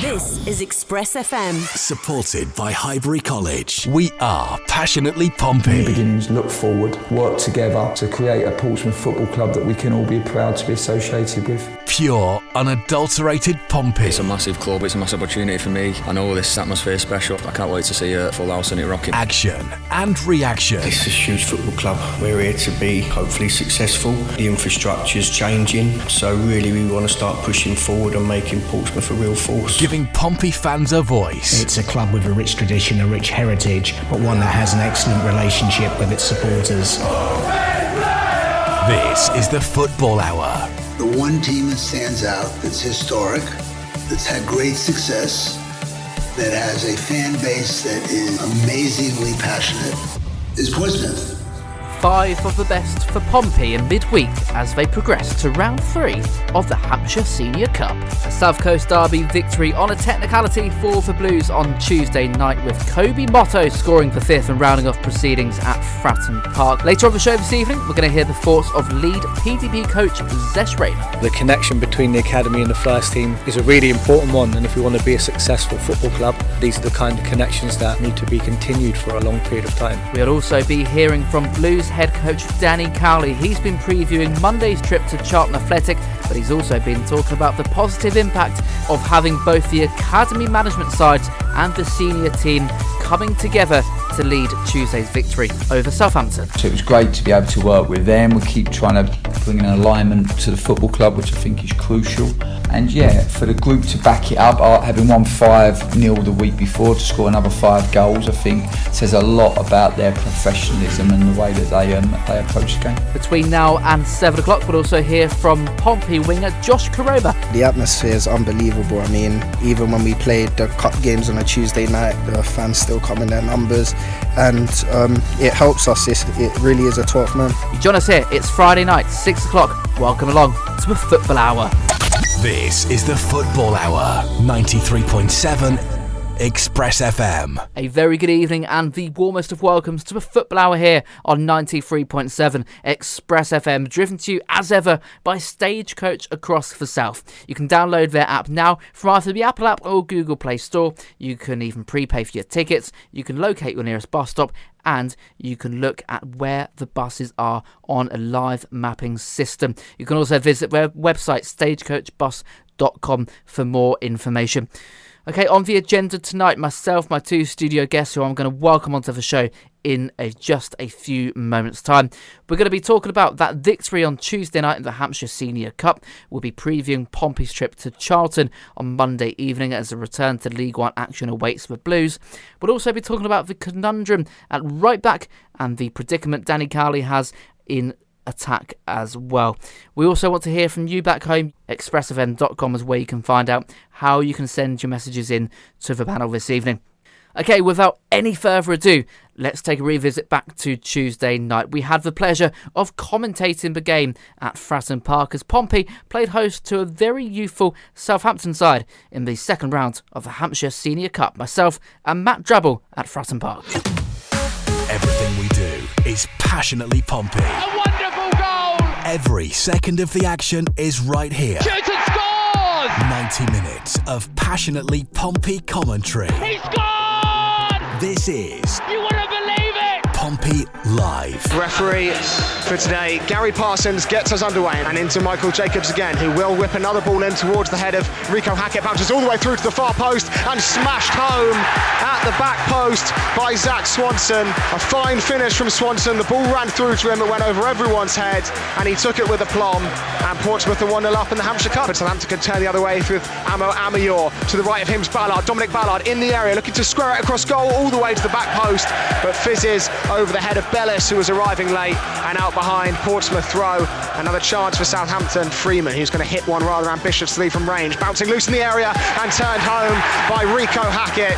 This is Express FM. Supported by Highbury College. We are passionately New Pompey. beginnings, look forward, work together to create a Portsmouth football club that we can all be proud to be associated with. Pure, unadulterated Pompey. It's a massive club, it's a massive opportunity for me. I know this atmosphere is special. I can't wait to see a full house and it rocking. Action and reaction. It's a huge football club. We're here to be hopefully successful. The infrastructure's changing, so really we want to start pushing forward and making Portsmouth a real force. Giving Pompey fans a voice. It's a club with a rich tradition, a rich heritage, but one that has an excellent relationship with its supporters. This is the Football Hour. The one team that stands out, that's historic, that's had great success, that has a fan base that is amazingly passionate, is Portsmouth. Five of the best for Pompey in midweek as they progress to round three of the Hampshire Senior Cup. A South Coast Derby victory on a technicality for the Blues on Tuesday night with Koby Mottoh scoring for fifth and rounding off proceedings at Fratton Park. Later on the show this evening, we're going to hear the thoughts of lead PDP coach Zesh Rehman. The connection between the academy and the first team is a really important one, and if we want to be a successful football club, these are the kind of connections that need to be continued for a long period of time. We'll also be hearing from Blues head coach Danny Cowley. He's been previewing Monday's trip to Charlton Athletic, but he's also been talking about the positive impact of having both the academy management sides and the senior team coming together to lead Tuesday's victory over Southampton. So it was great to be able to work with them. We keep trying to bring an alignment to the football club, which I think is crucial. And yeah, for the group to back it up, uh, having won 5 0 the week before to score another five goals, I think says a lot about their professionalism and the way that they, um, they approach the game. Between now and 7 o'clock, we'll also hear from Pompey winger Josh Koroma. The atmosphere is unbelievable. I mean, even when we played the cup games on a Tuesday night, the fans still come in their numbers, and um, it helps us. It's, it really is a 12th man. You join us here, it's Friday night, 6 o'clock. Welcome along to the Football Hour. This is the Football Hour. 93.7 Express FM. A very good evening and the warmest of welcomes to a football hour here on 93.7 Express FM, driven to you as ever by Stagecoach across the South. You can download their app now from either the Apple app or Google Play Store. You can even prepay for your tickets. You can locate your nearest bus stop and you can look at where the buses are on a live mapping system. You can also visit their website stagecoachbus.com for more information. Okay, on the agenda tonight, myself, my two studio guests who I'm going to welcome onto the show in a, just a few moments' time. We're going to be talking about that victory on Tuesday night in the Hampshire Senior Cup. We'll be previewing Pompey's trip to Charlton on Monday evening as a return to League One action awaits the Blues. We'll also be talking about the conundrum at right back and the predicament Danny Cowley has in attack as well. We also want to hear from you back home. ExpressFM.com is where you can find out how you can send your messages in to the panel this evening. Okay, without any further ado, let's take a revisit back to Tuesday night. We had the pleasure of commentating the game at Fratton Park as Pompey played host to a very youthful Southampton side in the second round of the Hampshire Senior Cup. Myself and Matt Drabble at Fratton Park. Everything we do is passionately Pompey. A wonderful goal! Every second of the action is right here. Shoots and scores! 90 minutes of passionately Pompey commentary. He scored! This is You Live. Referee for today, Gary Parsons gets us underway and into Michael Jacobs again, who will whip another ball in towards the head of Reeco Hackett. Bounces all the way through to the far post and smashed home at the back post by Zak Swanson. A fine finish from Swanson. The ball ran through to him, it went over everyone's head, and he took it with aplomb. And Portsmouth are 1 0 up in the Hampshire Cup. And Southampton can turn the other way with Amo Amayor to the right of him's Ballard. Dominic Ballard in the area, looking to square it across goal all the way to the back post, but fizzes over the head of Bellis, who was arriving late, and out behind Portsmouth throw. Another chance for Southampton. Freeman, who's going to hit one rather ambitiously from range, bouncing loose in the area and turned home by Reeco Hackett.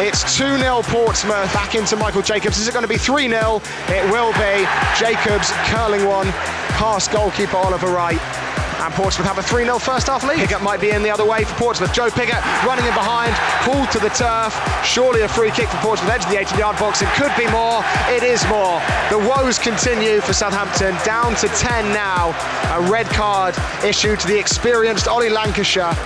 It's 2 0 Portsmouth back into Michael Jacobs. Is it going to be 3 0? It will be. Jacobs curling one past goalkeeper Oliver Wright. And Portsmouth have a 3 0 first half lead. Pigott might be in the other way for Portsmouth. Joe Pigott running in behind, pulled to the turf. Surely a free kick for Portsmouth, edge of the 18 yard box. It could be more. It is more. The woes continue for Southampton, down to 10 now. A red card issued to the experienced Ollie Lancashire.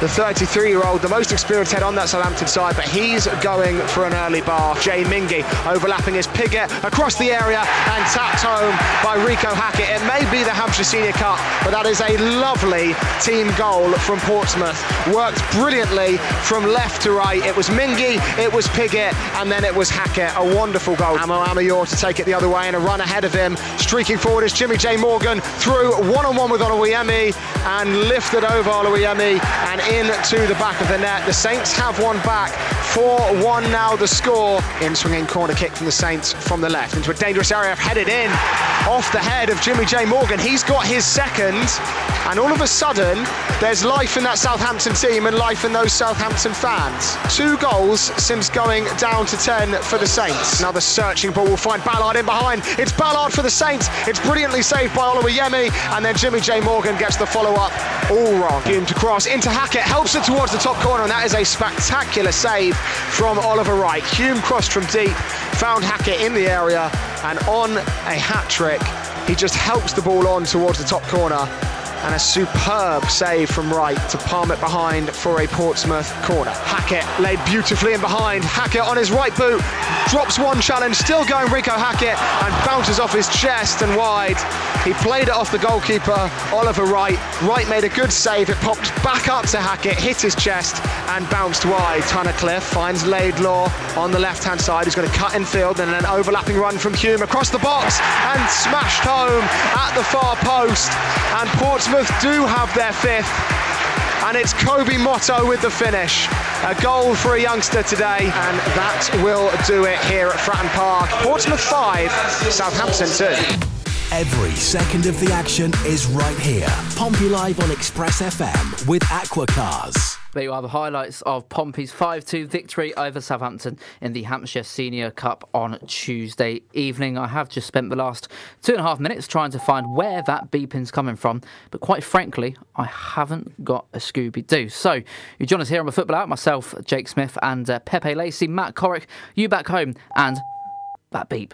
The 33 year old, the most experienced head on that Southampton side, but he's going for an early bar. Jay Mingi overlapping his Pigott across the area and tapped home by Reeco Hackett. It may be the Hampshire Senior Cup, but that is a lovely team goal from Portsmouth. Worked brilliantly from left to right. It was Mingi, it was Pigott, and then it was Hackett. A wonderful goal. Amo Amayor to take it the other way and a run ahead of him. Streaking forward is Jimmy J. Morgan through one on one with Oluwayemi and lifted over Oluwayemi and into the back of the net. The Saints have one back. 4 1 now the score. In swinging corner kick from the Saints from the left into a dangerous area. Headed in off the head of Jimmy J. Morgan. He's got his second, and all of a sudden, there's life in that Southampton team and life in those Southampton fans. Two goals since going down to 10 for the Saints. Another searching ball will find Ballard in behind. It's Ballard for the Saints. It's brilliantly saved by Oluwayemi, and then Jimmy J. Morgan gets the follow up all wrong. Hume to cross into Hackett, helps it towards the top corner, and that is a spectacular save from Oliver Wright. Hume crossed from deep, found Hackett in the area, and on a hat trick, he just helps the ball on towards the top corner. And a superb save from Wright to palm it behind for a Portsmouth corner. Hackett laid beautifully in behind. Hackett on his right boot, drops one challenge, still going Reeco Hackett, and bounces off his chest and wide. He played it off the goalkeeper, Oliver Wright. Wright made a good save. It popped back up to Hackett, hit his chest, and bounced wide. Tunnicliffe finds Laidlaw on the left hand side, who's going to cut in field, and an overlapping run from Hume across the box and smashed home at the far post. And Portsmouth do have their fifth. And it's Koby Mottoh with the finish. A goal for a youngster today, and that will do it here at Fratton Park. Portsmouth 5, Southampton 2. Every second of the action is right here. Pompey Live on Express FM with Aquacars. There you are the highlights of Pompey's 5 2 victory over Southampton in the Hampshire Senior Cup on Tuesday evening. I have just spent the last two and a half minutes trying to find where that beeping's coming from, but quite frankly, I haven't got a Scooby Doo. So, you join us here on the Football Hour, myself, Jake Smith, and uh, Pepe Lacey, Matt Corrick, you back home, and that beep.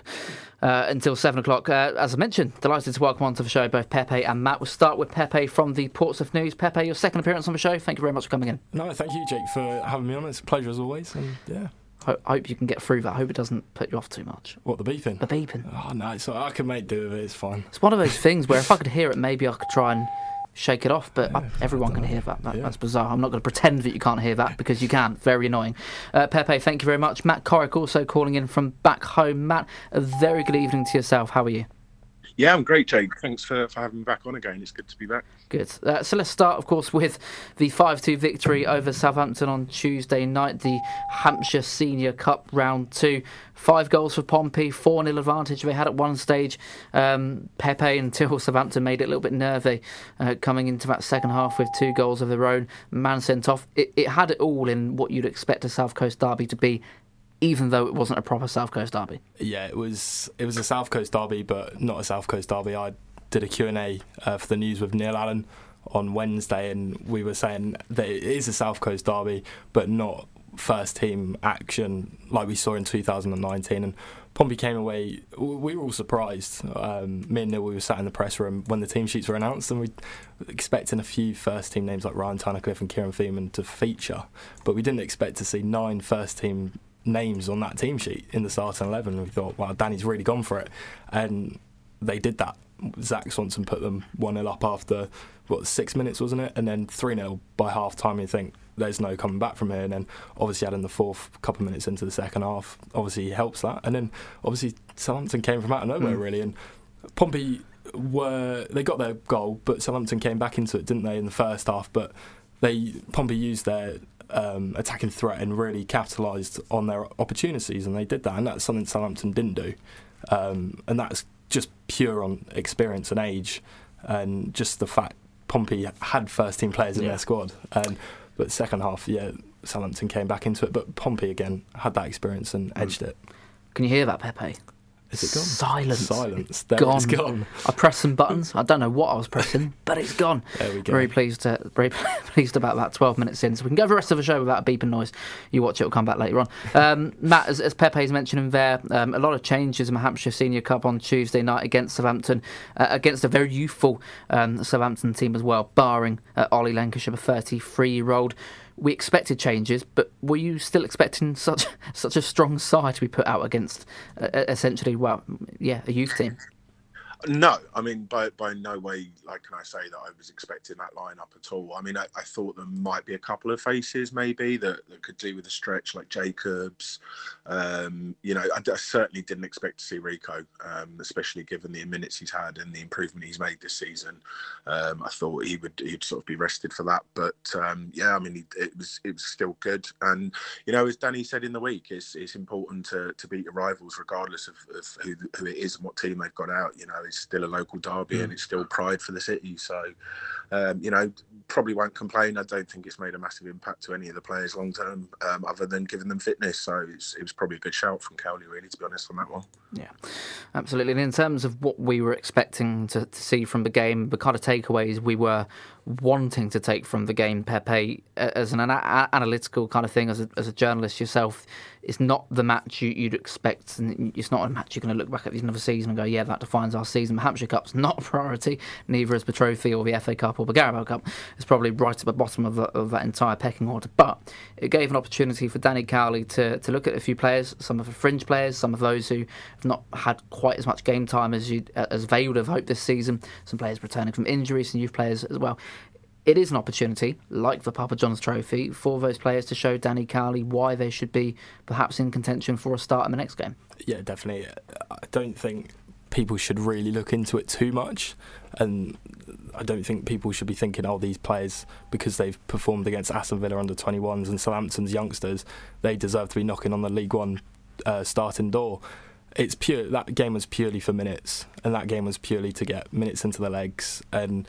Uh, until seven o'clock. Uh, as I mentioned, delighted to welcome onto the show both Pepe and Matt. We'll start with Pepe from the Portsmouth News. Pepe, your second appearance on the show. Thank you very much for coming in. No, thank you, Jake, for having me on. It's a pleasure as always. And yeah. I hope you can get through that. I hope it doesn't put you off too much. What the beeping? The beeping. Oh no, it's, I can make do with it. It's fine. It's one of those things where if I could hear it, maybe I could try and shake it off, but yeah, everyone can hear that. that yeah. That's bizarre. I'm not going to pretend that you can't hear that because you can. Very annoying. Uh, Pepe, thank you very much. Matt Corrick also calling in from back home. Matt, a very good evening to yourself. How are you? Yeah, I'm great, Jake. Thanks for, for having me back on again. It's good to be back. Good. Uh, so let's start, of course, with the 5 2 victory over Southampton on Tuesday night, the Hampshire Senior Cup round two. Five goals for Pompey, 4 0 advantage they had at one stage. Um, Pepe until Southampton made it a little bit nervy uh, coming into that second half with two goals of their own. Man sent off. It, it had it all in what you'd expect a South Coast derby to be even though it wasn't a proper South Coast derby. Yeah, it was. It was a South Coast derby, but not a South Coast derby. I did a Q and A uh, for the news with Neil Allen on Wednesday, and we were saying that it is a South Coast derby, but not first team action like we saw in 2019. And Pompey came away. We were all surprised. Um, me and Neil, we were sat in the press room when the team sheets were announced, and we were expecting a few first team names like Ryan Tunnicliffe and Kieran Freeman to feature, but we didn't expect to see nine first team names on that team sheet in the starting 11. We thought, wow, Danny's really gone for it. And they did that. Zak Swanson put them 1 0 up after, what, six minutes, wasn't it? And then 3 0 by half time. You think there's no coming back from here. And then obviously adding the fourth couple of minutes into the second half, obviously helps that. And then obviously Southampton came from out of nowhere, mm. really. And Pompey were, they got their goal, but Southampton came back into it, didn't they, in the first half? But they Pompey used their um, attacking threat and really capitalised on their opportunities, and they did that, and that's something Southampton didn't do, um, and that's just pure on experience and age, and just the fact Pompey had first team players in yeah. their squad, and but second half, yeah, Southampton came back into it, but Pompey again had that experience and edged mm. it. Can you hear that, Pepe? Is it gone? Silence. Silence. There gone. it's gone. I pressed some buttons. I don't know what I was pressing, but it's gone. There we go. Very pleased. To, very pleased about that. Twelve minutes in, so we can go the rest of the show without a beeping noise. You watch it; will come back later on. Um, Matt, as, as Pepe's mentioning there, um, a lot of changes in the Hampshire Senior Cup on Tuesday night against Southampton, uh, against a very youthful um, Southampton team as well, barring uh, Ollie Lancashire, a 33-year-old we expected changes, but were you still expecting such such a strong side to be put out against uh, essentially, well, yeah, a youth team? No, I mean, by by no way, like, can I say that I was expecting that lineup at all. I mean, I, I thought there might be a couple of faces maybe that, that could do with a stretch, like Jacobs. Um, you know, I, I, certainly didn't expect to see Reeco, um, especially given the minutes he's had and the improvement he's made this season. Um, I thought he would he'd sort of be rested for that, but um, yeah, I mean, he, it was it was still good. And you know, as Danny said in the week, it's it's important to to beat your rivals regardless of, of who who it is and what team they've got out. You know it's still a local derby mm. and it's still pride for the city. So, um, you know, probably won't complain. I don't think it's made a massive impact to any of the players long term, um, other than giving them fitness. So it was probably a good shout from Cowley, really, to be honest, on that one. Yeah, absolutely. And in terms of what we were expecting to, to see from the game, the kind of takeaways we were wanting to take from the game, Pepe, as an ana- analytical kind of thing, as a, as a journalist yourself, it's not the match you, would expect, and it's not a match you're going to look back at the end of the season and go, yeah, that defines our season. The Hampshire Cup's not a priority, neither is the Trophy or the FA Cup or the Carabao Cup. It's probably right at the bottom of, the, of that entire pecking order. But it gave an opportunity for Danny Cowley to, to look at a few players, some of the fringe players, some of those who have not had quite as much game time as you as they would have hoped this season. Some players returning from injuries, some youth players as well it is an opportunity, like the Papa John's Trophy, for those players to show Danny Cowley why they should be perhaps in contention for a start in the next game. Yeah, definitely. I don't think people should really look into it too much, and I don't think people should be thinking, oh, these players because they've performed against Aston Villa under 21s and Southampton's youngsters, they deserve to be knocking on the League One uh, starting door. It's pure. That game was purely for minutes, and that game was purely to get minutes into the legs and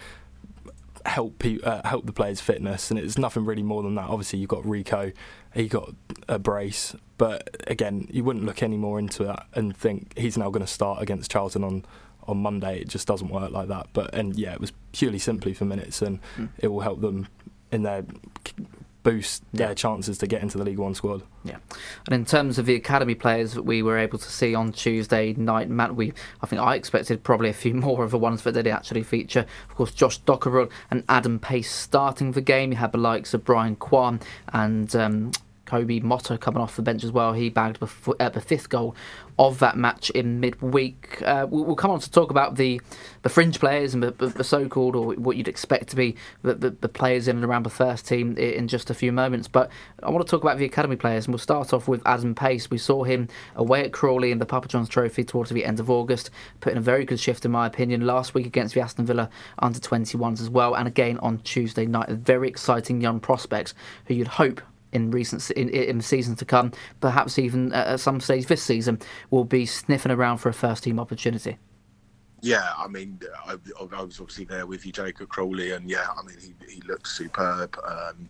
help pe- uh, help the players' fitness, and it's nothing really more than that. Obviously, you've got Reeco, he got a brace, but again, you wouldn't look any more into that and think he's now going to start against Charlton on on Monday. It just doesn't work like that. But and yeah, it was purely simply for minutes, and mm. it will help them in their boost their chances to get into the League One squad. Yeah, and in terms of the academy players that we were able to see on Tuesday night, Matt, we I think I expected probably a few more of the ones that did actually feature. Of course, Josh Dockerell and Adam Pace starting the game. You had the likes of Brian Kwan and um, Koby Mottoh coming off the bench as well. He bagged the, uh, the fifth goal of that match in midweek. Uh, we'll, we'll, come on to talk about the, the fringe players and the, the so-called, or what you'd expect to be the, the, the, players in and around the first team in just a few moments. But I want to talk about the academy players, and we'll start off with Adam Pace. We saw him away at Crawley in the Papa John's Trophy towards the end of August, putting a very good shift in my opinion last week against the Aston Villa under 21s as well, and again on Tuesday night. a Very exciting young prospects who you'd hope in recent in, in seasons to come, perhaps even at some stage this season, will be sniffing around for a first team opportunity. Yeah, I mean, I, I, was obviously there with you, Jacob Crawley, and yeah, I mean, he, he looks superb. Um,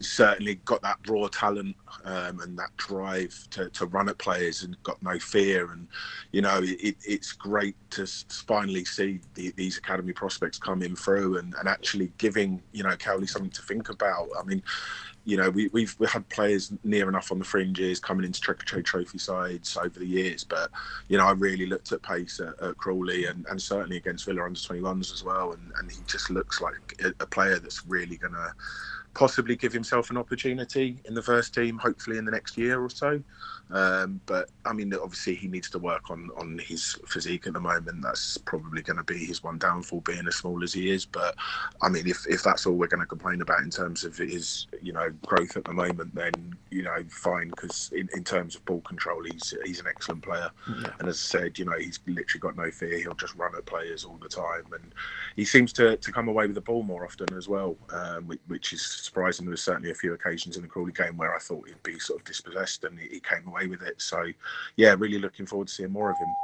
certainly got that raw talent um, and that drive to, to run at players and got no fear. And, you know, it, it's great to finally see the, these academy prospects coming through and, and actually giving, you know, Cowley something to think about. I mean, you know, we, we've we had players near enough on the fringes coming into Checkatrade Trophy sides over the years, but you know, I really looked at pace at, at Crawley and, and certainly against Villa under 21s as well, and, and he just looks like a, a player that's really going to possibly give himself an opportunity in the first team, hopefully in the next year or so. Um, but I mean, obviously, he needs to work on on his physique at the moment. That's probably going to be his one downfall, being as small as he is. But I mean, if if that's all we're going to complain about in terms of his you know growth at the moment, then you know fine. Because in, in terms of ball control, he's he's an excellent player. Yeah. And as I said, you know, he's literally got no fear. He'll just run at players all the time, and he seems to to come away with the ball more often as well, um, which, which is surprising. There was certainly a few occasions in the Crawley game where I thought he'd be sort of dispossessed, and he, he came away with it. So, yeah, really looking forward to seeing more of him.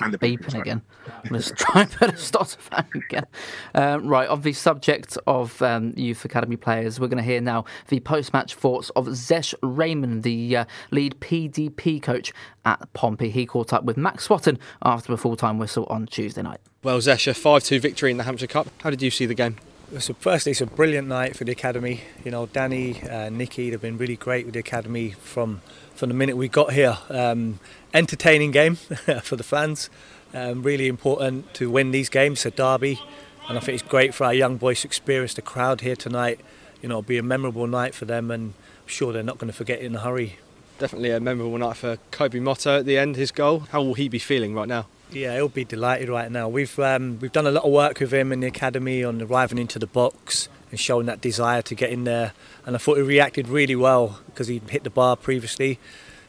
And the beeping again. Let's try and put a stop to that again. Um, right, on the subject of um, youth academy players, we're going to hear now the post-match thoughts of Zesh Rehman, the uh, lead PDP coach at Pompey. He caught up with Max Swatton after a full-time whistle on Tuesday night. Well, Zesh, a 5-2 victory in the Hampshire Cup. How did you see the game? So firstly, it's a brilliant night for the academy. You know, Danny, uh, Nicky, they've been really great with the academy from from the minute we got here. Um, entertaining game for the fans. Um, really important to win these games. A derby, and I think it's great for our young boys to experience the crowd here tonight. You know, it'll be a memorable night for them, and I'm sure they're not going to forget it in a hurry. Definitely a memorable night for Koby Mottoh at the end. His goal. How will he be feeling right now? Yeah, he'll be delighted right now. We've um, we've done a lot of work with him in the academy on arriving into the box and showing that desire to get in there. And I thought he reacted really well because he hit the bar previously.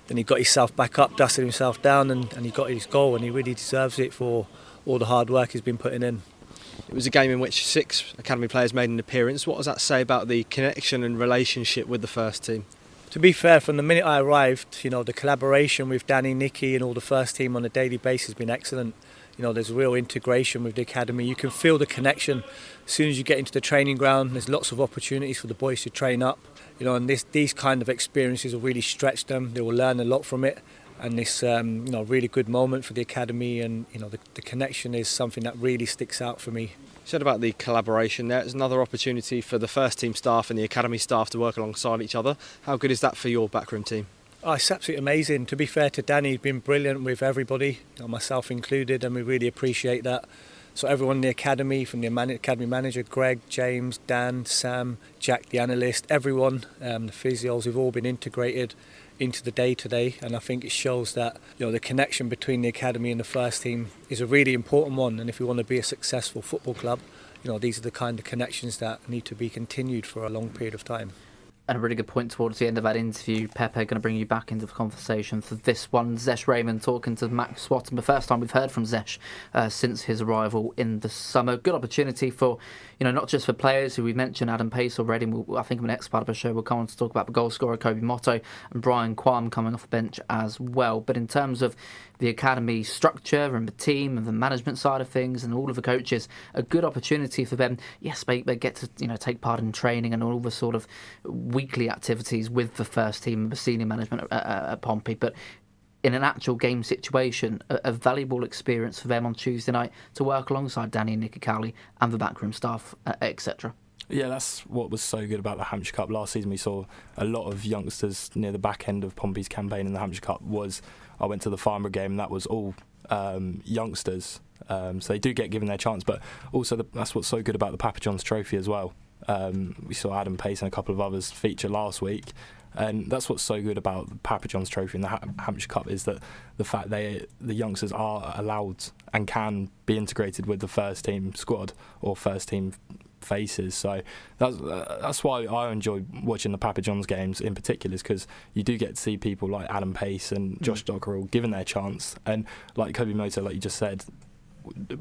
Then he got himself back up, dusted himself down, and, and he got his goal. And he really deserves it for all the hard work he's been putting in. It was a game in which six academy players made an appearance. What does that say about the connection and relationship with the first team? To be fair, from the minute I arrived, you know, the collaboration with Danny, Nicky, and all the first team on a daily basis has been excellent. You know, there's real integration with the academy. You can feel the connection as soon as you get into the training ground. There's lots of opportunities for the boys to train up. You know, and this, these kind of experiences will really stretch them. They will learn a lot from it, and this, um, you know, really good moment for the academy. And you know, the, the connection is something that really sticks out for me You said about the collaboration there. It's another opportunity for the first team staff and the academy staff to work alongside each other. How good is that for your backroom team? Oh, it's absolutely amazing. To be fair to Danny, he's been brilliant with everybody, you know, myself included, and we really appreciate that. So everyone in the academy, from the academy manager, Greg, James, Dan, Sam, Jack, the analyst, everyone, um, the physios, we've all been integrated into the day to day and I think it shows that you know the connection between the academy and the first team is a really important one. And if we want to be a successful football club you know these are the kind of connections that need to be continued for a long period of time and a really good point towards the end of that interview. Pepe going to bring you back into the conversation for this one. Zesh Rehman talking to Max Swatton, the first time we've heard from Zesh uh, since his arrival in the summer. Good opportunity for, you know, not just for players who we've mentioned, Adam Pace already. We'll, I think in the next part of the show we'll come on to talk about the goal scorer Koby Mottoh and Brian Quam coming off the bench as well. But in terms of the academy structure and the team and the management side of things and all of the coaches, a good opportunity for them. Yes, they, they get to you know take part in training and all the sort of weekly activities with the first team and the senior management at, at Pompey, but in an actual game situation, a, a, valuable experience for them on Tuesday night to work alongside Danny and Nicky Cowley and the backroom staff, uh, etc. Yeah, that's what was so good about the Hampshire Cup last season. We saw a lot of youngsters near the back end of Pompey's campaign in the Hampshire Cup was I went to the Farnborough game, and that was all um, youngsters. Um, so they do get given their chance, but also the, that's what's so good about the Papa John's Trophy as well. Um, we saw Adam Pace and a couple of others feature last week, and that's what's so good about the Papa John's Trophy and the Hampshire Cup is that the fact they the youngsters are allowed and can be integrated with the first team squad or first team faces. So that's uh, that's why I enjoy watching the Papa John's games in particular, is because you do get to see people like Adam Pace and mm. Josh mm. Dockerell given their chance, and like Koby Mottoh, like you just said.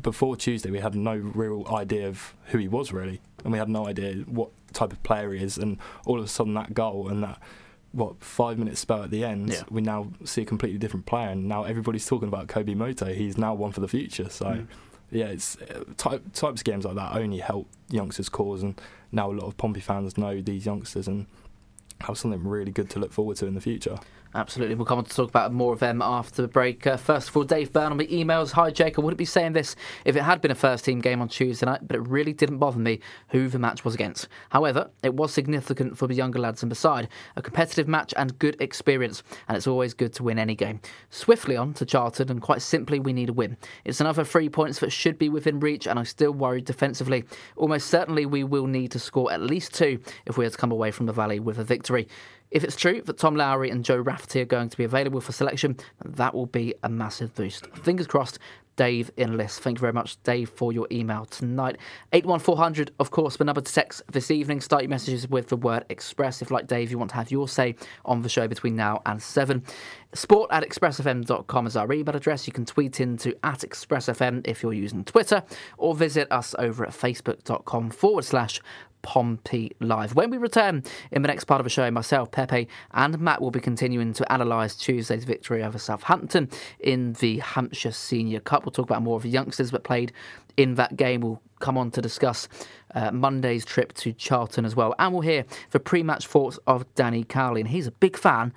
Before Tuesday, we had no real idea of who he was really, and we had no idea what type of player he is. And all of a sudden, that goal and that what five minute spell at the end, yeah. we now see a completely different player, and now everybody's talking about Koby Mottoh. He's now one for the future. So. Mm yeah, it's uh, type, types of games like that only help youngsters' cause, and now a lot of Pompey fans know these youngsters and have something really good to look forward to in the future. Absolutely. We'll come on to talk about more of them after the break. Uh, first of all, Dave Byrne on the emails. Hi, Jake. I wouldn't be saying this if it had been a first team game on Tuesday night, but it really didn't bother me who the match was against. However, it was significant for the younger lads and beside. A competitive match and good experience, and it's always good to win any game. Swiftly on to Charlton, and quite simply, we need a win. It's another three points that should be within reach, and I'm still worried defensively. Almost certainly, we will need to score at least two if we are to come away from the Valley with a victory. If it's true that Tom Lowery and Joe Rafferty are going to be available for selection, that will be a massive boost. Fingers crossed. Dave in list. Thank you very much, Dave, for your email tonight. 81400, of course, the number to text this evening. Start your messages with the word express. If, like Dave, you want to have your say on the show between now and 7. Sport at expressfm.com is our email address. You can tweet into at expressfm if you're using Twitter, or visit us over at facebook.com forward slash Pompey Live. When we return in the next part of the show, myself, Pepe, and Matt will be continuing to analyse Tuesday's victory over Southampton in the Hampshire Senior Cup. We'll talk about more of the youngsters that played in that game. We'll come on to discuss uh, Monday's trip to Charlton as well. And we'll hear the pre match thoughts of Danny Cowley. And he's a big fan,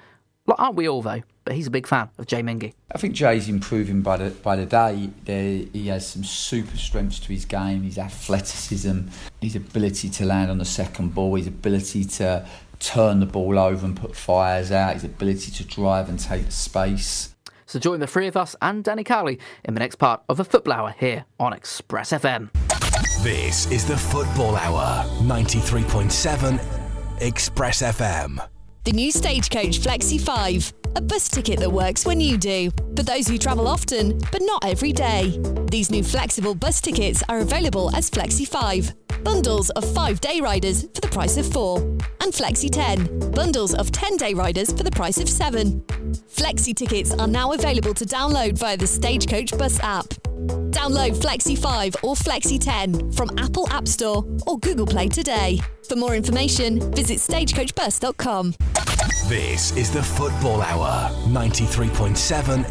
aren't we all, though? But he's a big fan of Jay Mingi. I think Jay's improving by the by the day. There, he has some super strengths to his game. His athleticism, his ability to land on the second ball, his ability to turn the ball over and put fires out, his ability to drive and take space. So join the three of us and Danny Cowley in the next part of the Football Hour here on Express FM. This is the Football Hour, 93.7 Express FM. The new Stagecoach Flexi 5, a bus ticket that works when you do, for those who travel often, but not every day. These new flexible bus tickets are available as Flexi 5, bundles of 5 day riders for the price of 4, and Flexi 10, bundles of 10 day riders for the price of 7. Flexi tickets are now available to download via the Stagecoach Bus app. Download Flexi 5 or Flexi 10 from Apple App Store or Google Play today. For more information, visit stagecoachbus.com. This is the Football Hour, 93.7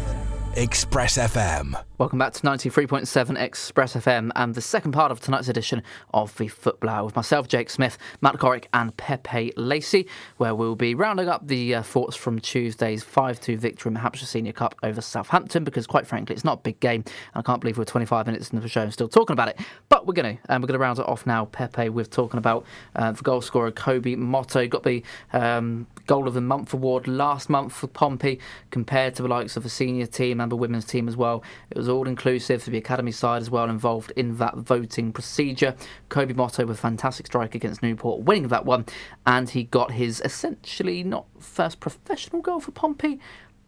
Express FM. Welcome back to 93.7 Express FM and the second part of tonight's edition of the Football Hour with myself, Jake Smith, Matt Corrick, and Pepe Lacey, where we'll be rounding up the uh, thoughts from Tuesday's 5 2 victory in the Hampshire Senior Cup over Southampton because, quite frankly, it's not a big game. I can't believe we're 25 minutes into the show and still talking about it. But we're going to, and we're going to round it off now, Pepe, with talking about uh, the goal scorer Koby Mottoh. Got the um, Goal of the Month award last month for Pompey compared to the likes of the senior team and the women's team as well. It was all inclusive for the academy side as well, involved in that voting procedure. Koby Mottoh with fantastic strike against Newport, winning that one, and he got his essentially not first professional goal for Pompey.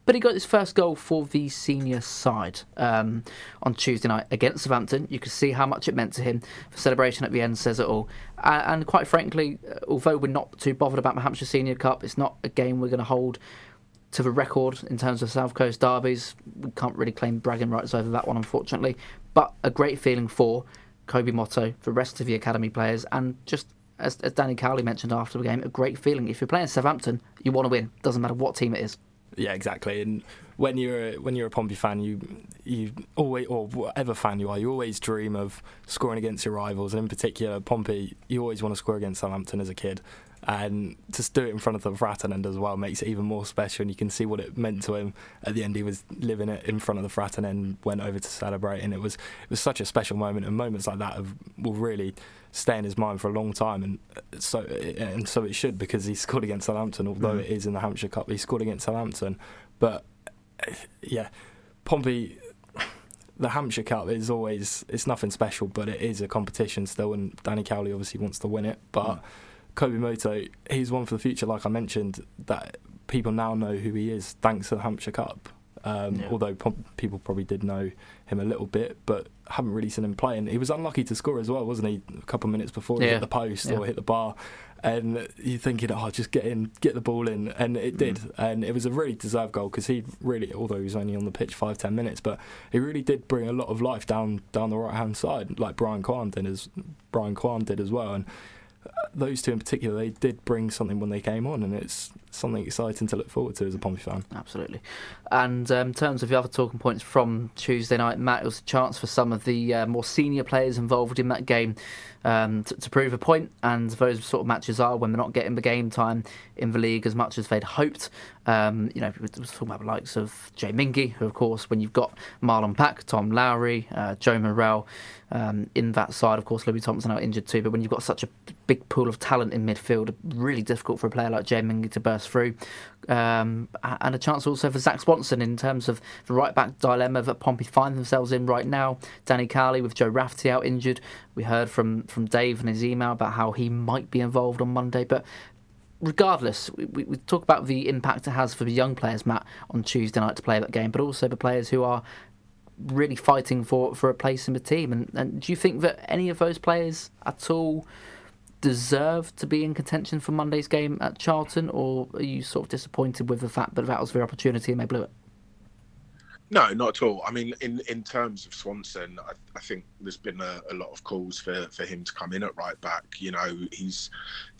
But he got his first goal for the senior side um, on Tuesday night against Southampton. You could see how much it meant to him. The celebration at the end says it all. Uh, and quite frankly, although we're not too bothered about the Hampshire Senior Cup, it's not a game we're going to hold to the record in terms of South Coast derbies. We can't really claim bragging rights over that one, unfortunately. But a great feeling for Koby Mottoh, the rest of the academy players, and just as, as Danny Cowley mentioned after the game, a great feeling. If you're playing Southampton, you want to win. Doesn't matter what team it is. Yeah, exactly. And when you're when you're a Pompey fan, you you always or whatever fan you are, you always dream of scoring against your rivals, and in particular Pompey. You always want to score against Southampton as a kid, and to do it in front of the Fratton end as well makes it even more special. And you can see what it meant to him at the end. He was living it in front of the Fratton end, went over to celebrate, and it was it was such a special moment. And moments like that have, will really stay in his mind for a long time, and so and so it should because he scored against Southampton. Although mm. it is in the Hampshire Cup, he scored against Southampton. But yeah, Pompey. The Hampshire Cup is always it's nothing special, but it is a competition still, and Danny Cowley obviously wants to win it. But mm. Koby Mottoh, he's one for the future. Like I mentioned, that people now know who he is thanks to the Hampshire Cup. Um, yeah. Although people probably did know him a little bit, but haven't really seen him playing. He was unlucky to score as well, wasn't he? A couple of minutes before he hit the post yeah. or hit the bar, and you're thinking, oh, just get in, get the ball in, and it did, mm. and it was a really deserved goal because he really, although he was only on the pitch five ten minutes, but he really did bring a lot of life down down the right hand side, like Brian Kwan did as Brian Kwan did as well, and those two in particular, they did bring something when they came on, and it's something exciting to look forward to as a Pompey fan. Absolutely. And um, in terms of the other talking points from Tuesday night, Matt, it was a chance for some of the uh, more senior players involved in that game um, to, to, prove a point. and those sort of matches are when they're not getting the game time in the league as much as they'd hoped. Um, you know, we were talking about the likes of Jay Mingi, who, of course, when you've got Marlon Pack, Tom Lowery, uh, Joe Morrell um, in that side, of course, Louis Thompson out injured too, but when you've got such a big pool of talent in midfield, really difficult for a player like Jay Mingi to burst through. Um, and a chance also for Zak Swanson in terms of the right back dilemma that Pompey find themselves in right now. Danny Cowley with Joe Rafferty out injured. We heard from, from Dave in his email about how he might be involved on Monday, but regardless, we, we, talk about the impact it has for the young players, Matt, on Tuesday night to play that game, but also the players who are really fighting for, for a place in the team. And, and do you think that any of those players at all deserve to be in contention for Monday's game at Charlton, or are you sort of disappointed with the fact that that was their opportunity and they blew it? No, not at all. I mean, in, in terms of Swanson, I, I think there's been a, a, lot of calls for, for him to come in at right back. You know, he's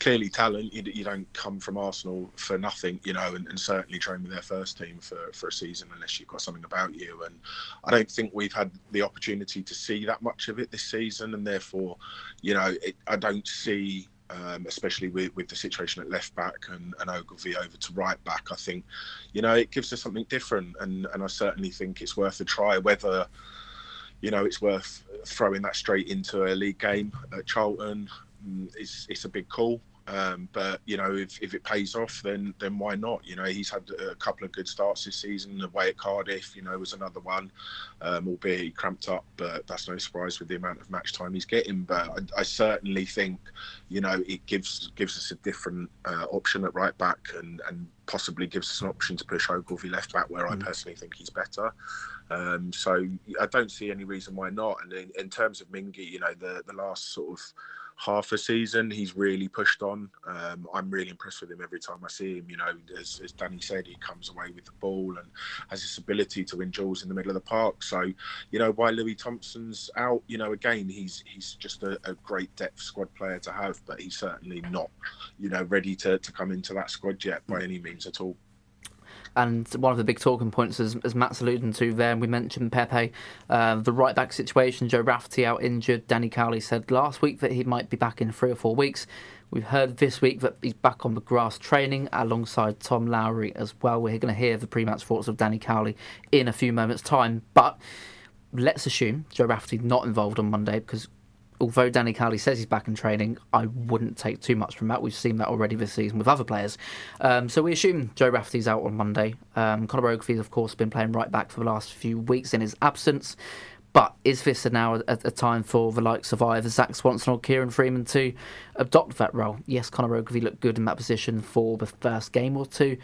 clearly talent. You, you don't come from Arsenal for nothing, you know, and, and, certainly train with their first team for, for a season unless you've got something about you. And I don't think we've had the opportunity to see that much of it this season. And therefore, you know, it, I don't see um, especially with, with the situation at left back and, and Ogilvie over to right back. I think, you know, it gives us something different, and, and I certainly think it's worth a try. Whether, you know, it's worth throwing that straight into a league game at Charlton, mm, it's, it's a big call. Um, but you know, if, if it pays off, then then why not? You know, he's had a couple of good starts this season. Away at Cardiff, you know, was another one, um, albeit he cramped up. But that's no surprise with the amount of match time he's getting. But I, I certainly think, you know, it gives gives us a different uh, option at right back, and and possibly gives us an option to push Ogilvie left back, where mm. I personally think he's better. Um, so I don't see any reason why not. And in, in terms of Mingi, you know, the the last sort of half a season, he's really pushed on. Um, I'm really impressed with him every time I see him. You know, as, as, Danny said, he comes away with the ball and has this ability to win duels in the middle of the park. So, you know, while Louis Thompson's out, you know, again, he's he's just a, a great depth squad player to have, but he's certainly not, you know, ready to, to come into that squad yet by any means at all. And one of the big talking points, as, as Matt's alluding to there, we mentioned Pepe, uh, the right back situation, Joe Rafferty out injured. Danny Cowley said last week that he might be back in three or four weeks. We've heard this week that he's back on the grass training alongside Tom Lowery as well. We're going to hear the pre match thoughts of Danny Cowley in a few moments' time. But let's assume Joe Rafferty's not involved on Monday because although Danny Cowley says he's back in training, I wouldn't take too much from that. We've seen that already this season with other players. Um, so we assume Joe Rafferty's out on Monday. Um, Conor Ogilvie's, of course, been playing right back for the last few weeks in his absence. But is this now a, a, time for the likes of either Zak Swanson or Kieran Freeman to adopt that role? Yes, Conor Ogilvie looked good in that position for the first game or two.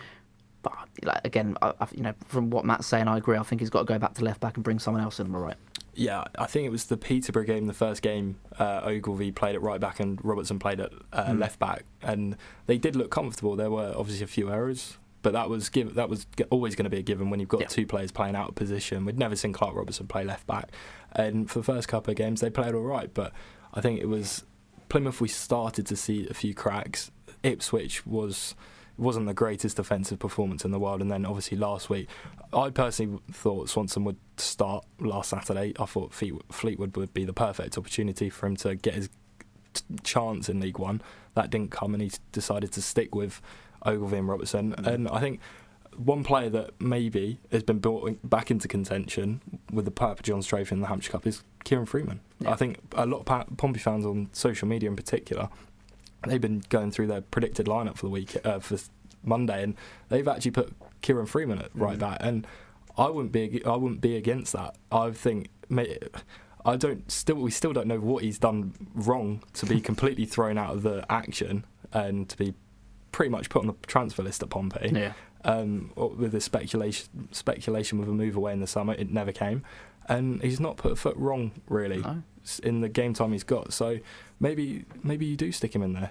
But like, again, I, I, you know, from what Matt's saying, I agree. I think he's got to go back to left back and bring someone else in. I right? Yeah, I think it was the Peterborough game, the first game. Uh, Ogilvie played at right back and Robertson played at uh, mm. left back, and they did look comfortable. There were obviously a few errors, but that was give, that was always going to be a given when you've got yeah. two players playing out of position. We'd never seen Clark Robertson play left back, and for the first couple of games they played all right. But I think it was Plymouth. We started to see a few cracks. Ipswich was wasn't the greatest defensive performance in the world. And then obviously last week, I personally thought Swanson would start last Saturday. I thought Fleetwood would be the perfect opportunity for him to get his t- chance in League One. That didn't come, and he decided to stick with Ogilvie and Robertson. Mm-hmm. And I think one player that maybe has been brought back into contention with the Papa John's Trophy in the Hampshire Cup is Kieran Freeman. Yeah. I think a lot of Pompey fans on social media in particular they've been going through their predicted lineup for the week uh, for Monday, and they've actually put Kieran Freeman at right mm. back, and I wouldn't be I wouldn't be against that. I think. I don't still we still don't know what he's done wrong to be completely thrown out of the action and to be pretty much put on the transfer list at Pompey. Yeah. Um, with the speculation speculation with a move away in the summer, it never came, and he's not put a foot wrong really no. in the game time he's got. So maybe maybe you do stick him in there.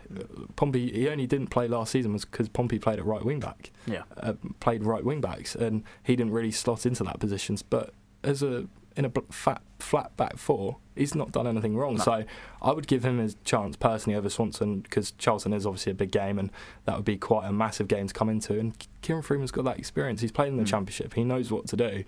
Pompey he only didn't play last season was because Pompey played at right wing back. Yeah, uh, played right wing backs, and he didn't really slot into that positions. But as a in a fat flat back four, he's not done anything wrong. No. So I would give him his chance personally over Swanson because Charlton is obviously a big game, and that would be quite a massive game to come into. And Kieran Freeman's got that experience. He's played in the mm. Championship. He knows what to do.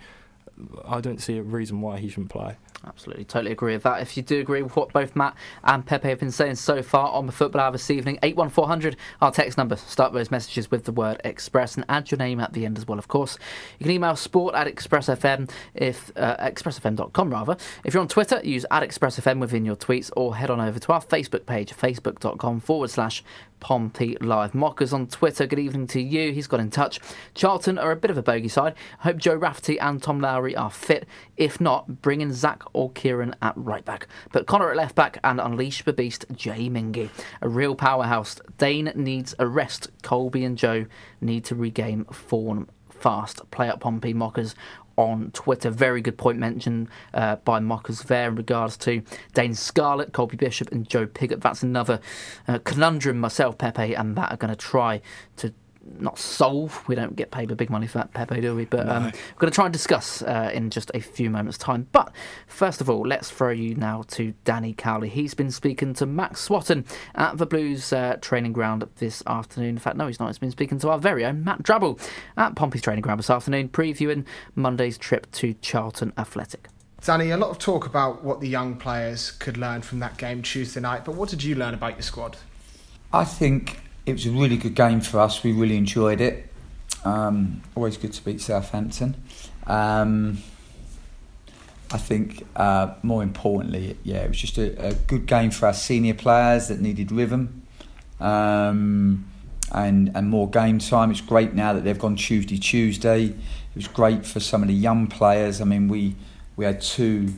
I don't see a reason why he shouldn't play. Absolutely, totally agree with that. If you do agree with what both Matt and Pepe have been saying so far on the football hour this evening, 81400, our text number. Start those messages with the word express and add your name at the end as well, of course. You can email sport at expressfm, if, uh, expressfm.com rather. If you're on Twitter, use at expressfm within your tweets or head on over to our Facebook page, facebook.com forward slash Pompey Live. Mockers on Twitter, good evening to you. He's got in touch. Charlton are a bit of a bogey side. I hope Joe Rafferty and Tom Lowery are fit. If not, bring in Zak or Kieran at right back. But Conor at left back and unleash the beast, Jay Mingi. A real powerhouse. Dane needs a rest. Colby and Joe need to regain form fast. Play up Pompey Mockers on Twitter. Very good point mentioned uh, by Mockers there in regards to Dane Scarlett, Colby Bishop, and Joe Pigott. That's another uh, conundrum myself, Pepe, and that are going to try to not solve. We don't get paid with big money for that, Pepe, do we? But um, No. we're going to try and discuss uh, in just a few moments' time. But first of all, let's throw you now to Danny Cowley. He's been speaking to Max Swatton at the Blues uh, training ground this afternoon. In fact, no, he's not. He's been speaking to our very own Matt Drabble at Pompey's training ground this afternoon, previewing Monday's trip to Charlton Athletic. Danny, a lot of talk about what the young players could learn from that game Tuesday night, but what did you learn about your squad? I think it was a really good game for us. We really enjoyed it. Um, always good to beat Southampton. Um, I think uh, more importantly, yeah, it was just a, a good game for our senior players that needed rhythm um, and and more game time. It's great now that they've gone Tuesday Tuesday. It was great for some of the young players. I mean, we we had two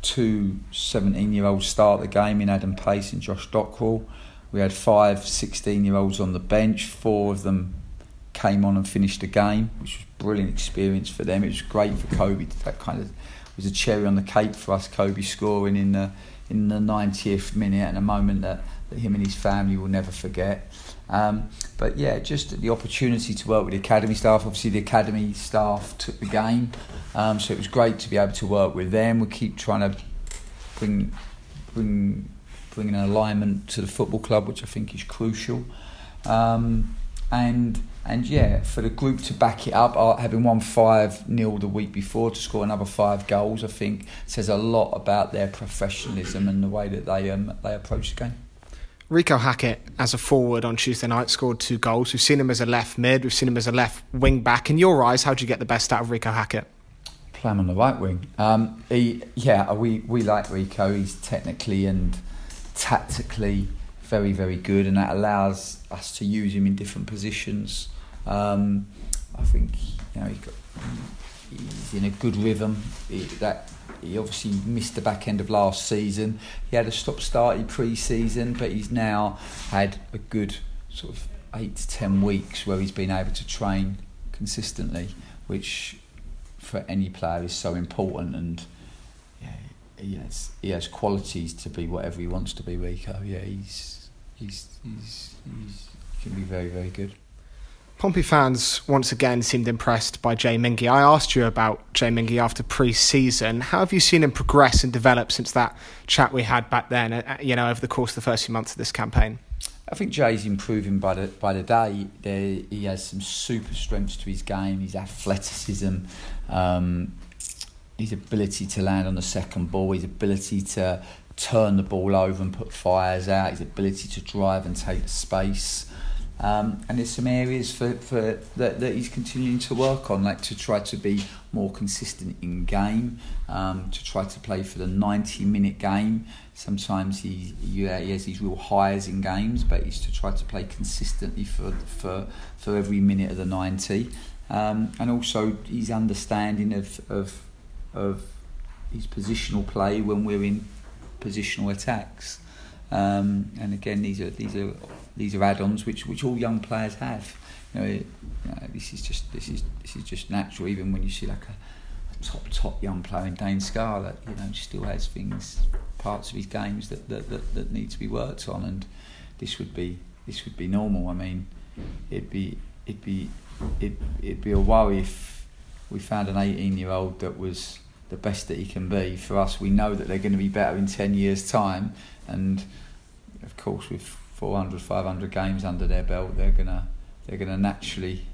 two 17 year olds start the game in Adam Pace and Josh Dockrell. We had five 16 year olds on the bench. Four of them came on and finished the game, which was a brilliant experience for them. It was great for Koby. That kind of was a cherry on the cake for us. Koby scoring in the in the 90th minute and a moment that, that him and his family will never forget. Um, but yeah, just the opportunity to work with the academy staff. Obviously, the academy staff took the game, um, so it was great to be able to work with them. We keep trying to bring bring bring an alignment to the football club, which I think is crucial. Um, and and yeah, for the group to back it up, uh, having won five 0 the week before to score another five goals, I think says a lot about their professionalism and the way that they um, they approach the game. Reeco Hackett, as a forward on Tuesday night, scored two goals. We've seen him as a left mid, we've seen him as a left wing back. In your eyes, how do you get the best out of Reeco Hackett? play him on the right wing. Um, he, yeah, we, we like Reeco. He's technically and tactically very, very good, and that allows us to use him in different positions. Um, I think you know got, he's in a good rhythm. He, that he obviously missed the back end of last season. He had a stop-starty pre-season, but he's now had a good sort of eight to ten weeks where he's been able to train consistently, which for any player is so important and he has he has qualities to be whatever he wants to be Reeco yeah he's he's he's, he's he can be very very good Pompey fans once again seemed impressed by Jay Mingi. I asked you about Jay Mingi after pre-season. How have you seen him progress and develop since that chat we had back then? uh, You know, over the course of the first few months of this campaign. I think Jay's improving by the by the day. There, he has some super strengths to his game. His athleticism, um, his ability to land on the second ball, his ability to turn the ball over and put fires out, his ability to drive and take space. Um, and there's some areas for, for that, that he's continuing to work on, like to try to be more consistent in game, um, to try to play for the 90 minute game. Sometimes he, yeah, he has these real highs in games, but he's to try to play consistently for, for, for every minute of the 90. Um, and also his understanding of, of, of his positional play when we're in positional attacks. Um, and again, these are these are these are add-ons which which all young players have. You know, it, you know, this is just this is this is just natural. Even when you see like a, a top top young player in Dane Scarlett, you know, still has things parts of his games that, that, that, that need to be worked on, and this would be this would be normal. I mean, it'd be it'd be it it'd be a worry if we found an 18 year old that was the best that he can be. For us, we know that they're going to be better in 10 years' time, and of course, with 400, 500 games under their belt, they're gonna they're gonna naturally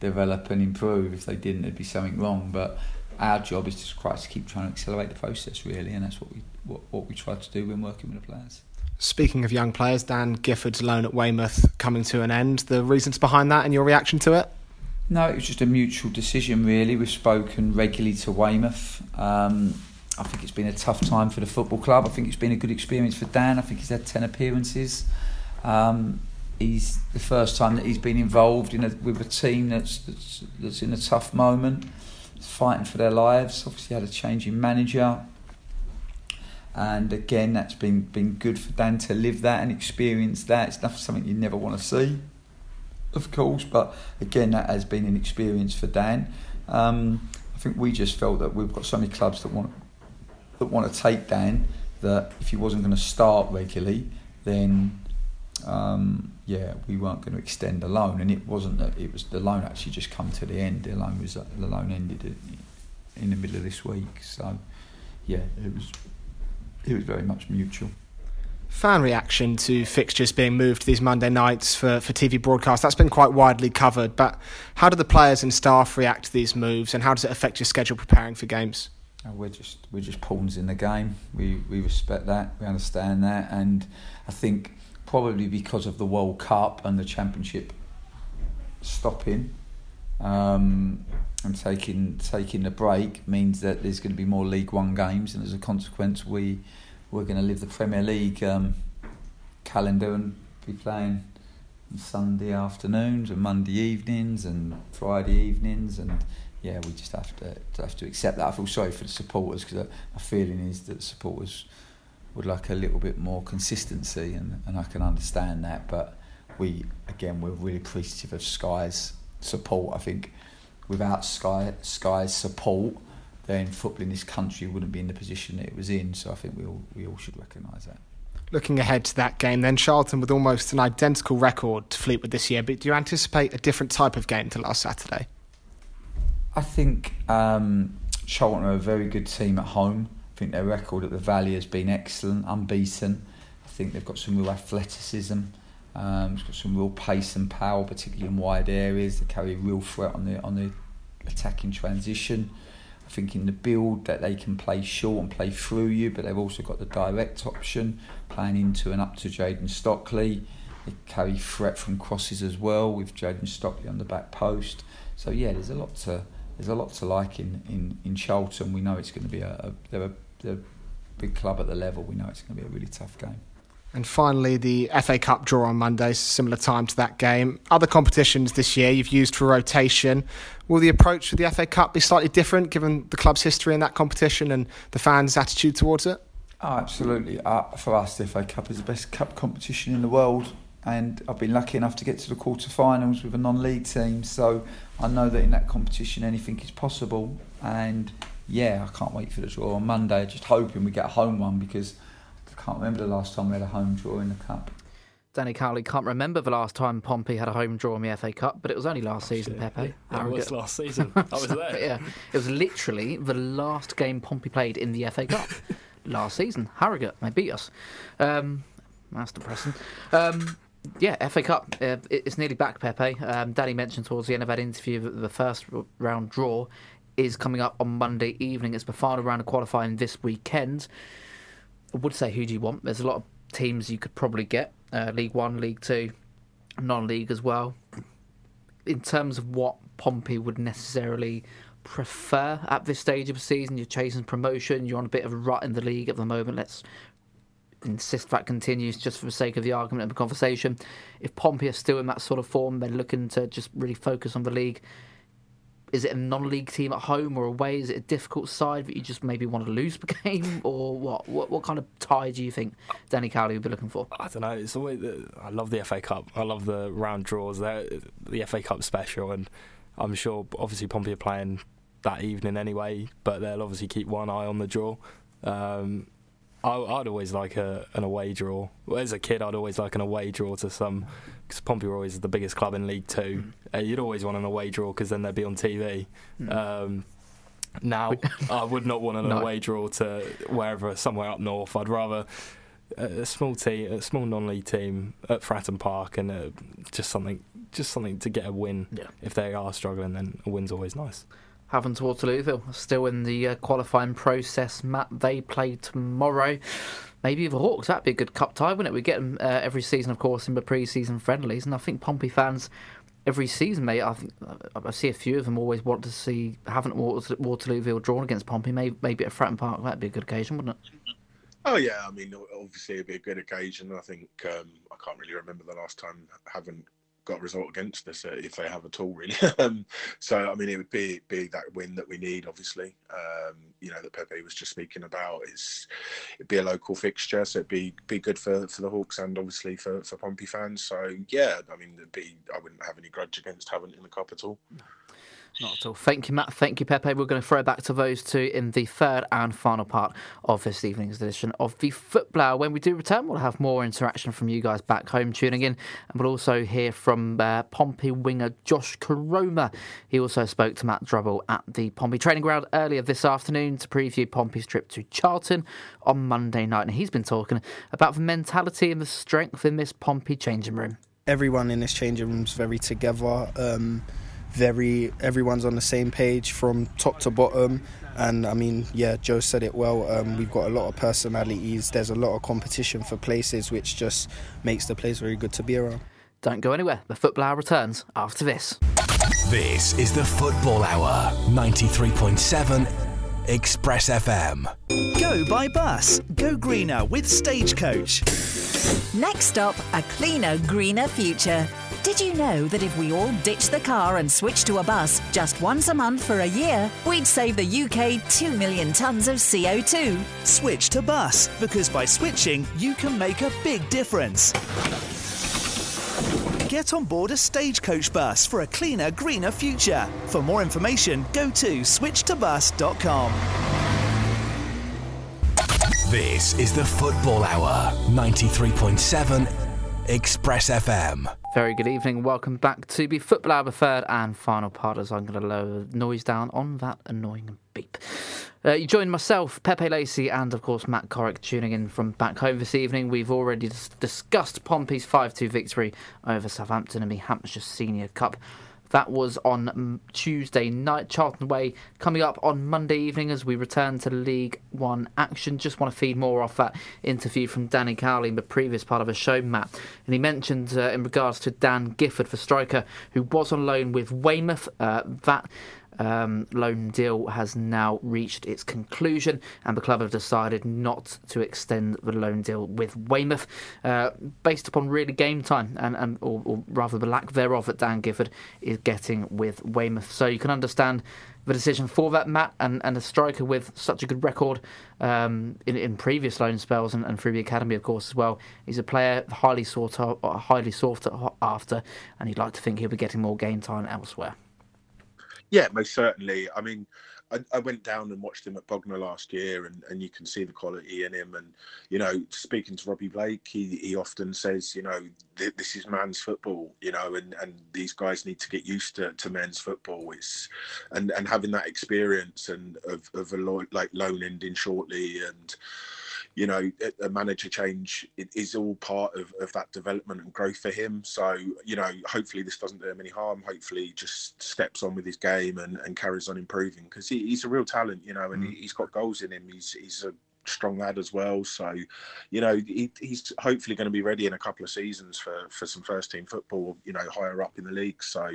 develop and improve. If they didn't, there'd be something wrong. But our job is to try to keep trying to accelerate the process, really, and that's what we what, what we try to do when working with the players. Speaking of young players, Dan Gifford's loan at Weymouth coming to an end. The reasons behind that and your reaction to it? No, it was just a mutual decision, really. We've spoken regularly to Weymouth. Um, I think it's been a tough time for the football club. I think it's been a good experience for Dan. I think he's had 10 appearances. Um, he's the first time that he's been involved in a, with a team that's, that's, that's in a tough moment, fighting for their lives. Obviously, had a change in manager. And again, that's been, been good for Dan to live that and experience that. It's not something you never want to see of course, but again, that has been an experience for Dan. Um, I think we just felt that we've got so many clubs that want that want to take Dan that if he wasn't going to start regularly, then um, yeah, we weren't going to extend the loan, and it wasn't that it was the loan actually just come to the end. The loan was the loan ended in the middle of this week, so yeah, it was it was very much mutual. Fan reaction to fixtures being moved these Monday nights for, for TV broadcast, that's been quite widely covered. But how do the players and staff react to these moves and how does it affect your schedule preparing for games? Uh, we're just we're just pawns in the game. We we respect that, we understand that, and I think probably because of the World Cup and the Championship stopping um, and taking taking a break means that there's going to be more League One games, and as a consequence, we we're going to live the Premier League um, calendar and be playing Sunday afternoons and Monday evenings and Friday evenings and yeah we just have to, have to accept that. I feel sorry for the supporters because my feeling is that the supporters would like a little bit more consistency and, and I can understand that but we again we're really appreciative of Sky's support I think. Without Sky Sky's support then football in this country wouldn't be in the position it was in. So I think we all we all should recognise that. Looking ahead to that game, then Charlton with almost an identical record to Fleetwood this year, but do you anticipate a different type of game to last Saturday? I think um, Charlton are a very good team at home. I think their record at the Valley has been excellent, unbeaten. I think they've got some real athleticism. Um, it's got some real pace and power, particularly in wide areas. They carry a real threat on the on the attacking transition. I think in the build that they can play short and play through you, but they've also got the direct option, playing into and up to Jaden Stockley. They carry threat from crosses as well with Jaden Stockley on the back post. So yeah, there's a lot to there's a lot to like in in, in Charlton. We know it's going to be a, a they're a, they're a big club at the level. We know it's going to be a really tough game. And finally, the FA Cup draw on Monday, similar time to that game. Other competitions this year you've used for rotation. Will the approach for the FA Cup be slightly different given the club's history in that competition and the fans' attitude towards it? Oh, absolutely. Uh, for us, the FA Cup is the best cup competition in the world, and I've been lucky enough to get to the quarter-finals with a non-league team. So I know that in that competition, anything is possible. And yeah, I can't wait for the draw on Monday. Just hoping we get a home one because can't remember the last time we had a home draw in the cup. Danny Cowley can't remember the last time Pompey had a home draw in the FA Cup, but it was only last season, Pepe. It was last season. I was there. yeah, it was literally the last game Pompey played in the FA Cup last season. Harrogate, they beat us. Um, that's depressing. Um, yeah, FA Cup. Uh, it's nearly back, Pepe. Um, Danny mentioned towards the end of that interview that the first round draw is coming up on Monday evening. It's the final round of qualifying this weekend. I would say who do you want? There's a lot of teams you could probably get uh, League One, League Two, non-league as well. In terms of what Pompey would necessarily prefer at this stage of the season, you're chasing promotion. You're on a bit of a rut in the league at the moment. Let's insist that continues just for the sake of the argument and the conversation. If Pompey are still in that sort of form, they're looking to just really focus on the league is it a non-league team at home or away? Is it a difficult side that you just maybe want to lose the game, or what? What, what kind of tie do you think Danny Cowley would be looking for? I don't know. It's always the, I love the FA Cup. I love the round draws. They're, the FA Cup special, and I'm sure obviously Pompey are playing that evening anyway, but they'll obviously keep one eye on the draw. Um, I, would always like a, an away draw. Well, as a kid, I'd always like an away draw to some because Pompey were always the biggest club in League Two. Mm. Uh, you'd always want an away draw because then they'd be on TV. Mm. Um, now, I would not want an no. away draw to wherever, somewhere up north. I'd rather a small team, a small non-league team at Fratton Park, and uh, just something, just something to get a win. Yeah. If they are struggling, then a win's always nice. Havant Waterlooville still in the uh, qualifying process. Matt, they play tomorrow maybe the Hawks. That'd be a good cup tie, wouldn't it? We get them uh, every season, of course, in the pre-season friendlies, and I think Pompey fans every season, mate. I think I see a few of them always want to see Havant Waterlooville drawn against Pompey. Maybe maybe at Fratton Park, that'd be a good occasion, wouldn't it? Oh yeah, I mean, obviously it'd be a good occasion. I think um, I can't really remember the last time having got a result against us uh, if they have at all, really. um, so, I mean, it would be be that win that we need, obviously. Um, you know, that Pepe was just speaking about. It's it'd be a local fixture, so it'd be be good for, for the Hawks and obviously for, for Pompey fans. So, yeah, I mean, it'd be I wouldn't have any grudge against having it in the cup at all. Not at all. Thank you, Matt. Thank you, Pepe. We're going to throw back to those two in the third and final part of this evening's edition of the Football Hour. When we do return, we'll have more interaction from you guys back home tuning in, and we'll also hear from uh, Pompey winger Josh Koroma. He also spoke to Matt Drabble at the Pompey training ground earlier this afternoon to preview Pompey's trip to Charlton on Monday night, and he's been talking about the mentality and the strength in this Pompey changing room. Everyone in this changing room is very together. Um, very everyone's on the same page from top to bottom. And I mean yeah Joe said it well um, we've got a lot of personalities. There's a lot of competition for places which just makes the place very good to be around. Don't go anywhere. The football Hour returns after this. This is the football hour 93.7 Express FM go by bus. Go greener with Stagecoach. Next stop a cleaner greener future did you know that if we all ditch the car and switch to a bus just once a month for a year, we'd save the UK 2 million tonnes of CO2? Switch to bus, because by switching, you can make a big difference. Get on board a stagecoach bus for a cleaner, greener future. For more information, go to switchtobus.com. This is the Football Hour, 93.7 Express FM. Very good evening. Welcome back to the Football Hour third and final part as I'm going to lower the noise down on that annoying beep. Uh, you join myself, Pepe Lacey, and of course Matt Corrick tuning in from back home this evening. We've already dis- discussed Pompey's 5 2 victory over Southampton in the Hampshire Senior Cup. That was on Tuesday night. Charlton Way coming up on Monday evening as we return to League One action. Just want to feed more off that interview from Danny Cowley in the previous part of the show, Matt. And he mentioned uh, in regards to Dan Gifford, the striker, who was on loan with Weymouth, uh, that um, loan deal has now reached its conclusion, and the club have decided not to extend the loan deal with Weymouth, uh, based upon really game time and, and or, or, rather the lack thereof that Dan Gifford is getting with Weymouth. So you can understand the decision for that, Matt, and, and a striker with such a good record um, in, in previous loan spells and, and, through the academy, of course, as well. He's a player highly sought, highly sought after, and you'd like to think he'll be getting more game time elsewhere. Yeah, most certainly. I mean, I, I, went down and watched him at Bognor last year, and, and you can see the quality in him. And you know, speaking to Robbie Blake, he, he often says, you know, th- this is man's football, you know, and, and these guys need to get used to, to men's football. It's and and having that experience and of of a lo- like loan ending shortly and you know, a manager change is all part of, of that development and growth for him. So, you know, hopefully this doesn't do him any harm. Hopefully he just steps on with his game and, and carries on improving because he, he's a real talent, you know, and mm. he, has got goals in him. He's, he's a strong lad as well. So, you know, he, he's hopefully going to be ready in a couple of seasons for, for some first team football, you know, higher up in the league. So,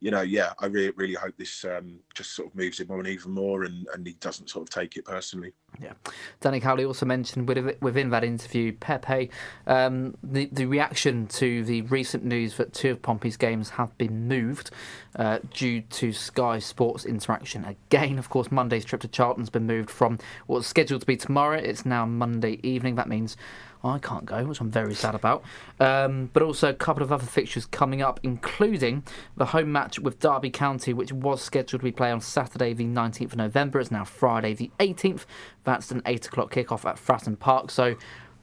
you know, yeah, I really, really hope this um, just sort of moves him on even more and, and he doesn't sort of take it personally. Yeah. Danny Cowley also mentioned within that interview, Pepe, um, the, the reaction to the recent news that two of Pompey's games have been moved uh, due to Sky Sports interaction. Again, of course, Monday's trip to Charlton's been moved from what was scheduled to be tomorrow. It's now Monday evening. That means I can't go, which I'm very sad about. Um, but also a couple of other fixtures coming up, including the home match with Derby County, which was scheduled to be played on Saturday, the 19th of November. It's now Friday, the 18th. That's an 8 o'clock kickoff at Fratton Park. So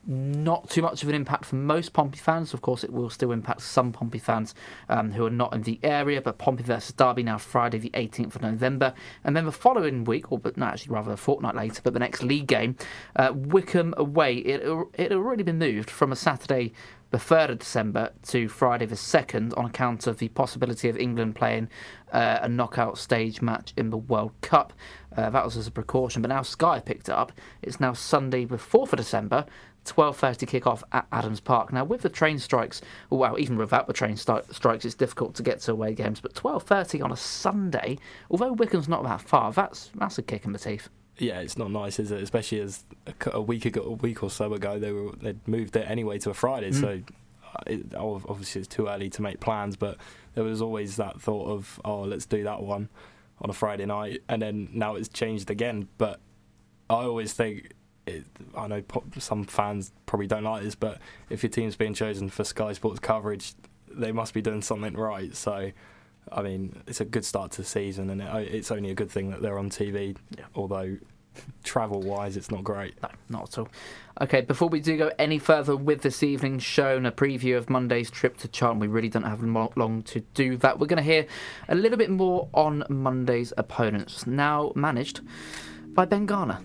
not too much of an impact for most Pompey fans. Of course, it will still impact some Pompey fans um, who are not in the area. But Pompey versus Derby now Friday, the 18th of November, and then the following week, or but no, actually rather a fortnight later, but the next league game, uh, Wycombe away. It it had already been moved from a Saturday. The 3rd of December to Friday the 2nd on account of the possibility of England playing uh, a knockout stage match in the World Cup. Uh, that was as a precaution, but now Sky picked it up. It's now Sunday the 4th of December 12.30 kick-off at Adams Park. Now, with the train strikes, well, even without the train st- strikes, it's difficult to get to away games, but 12.30 on a Sunday, although Wycombe's not that far, that's that's a kick in the teeth. Yeah, it's not nice, is it? Especially as a, a week ago, a week or so ago, they were they'd moved it anyway to a Friday, mm. so uh, it, obviously it's too early to make plans, but there was always that thought of, oh, let's do that one on a Friday night, and then now it's changed again. But I always think it, I know some fans probably don't like this, but if your team's being chosen for Sky Sports coverage, they must be doing something right. So I mean, it's a good start to the season, and it, oh, it's only a good thing that they're on TV. Yeah. Although travel wise, it's not great. No, not at all. Okay, before we do go any further with this evening's show and a preview of Monday's trip to Charlton, we really don't have long to do that. We're going to hear a little bit more on Monday's opponents, now managed by Ben Garner.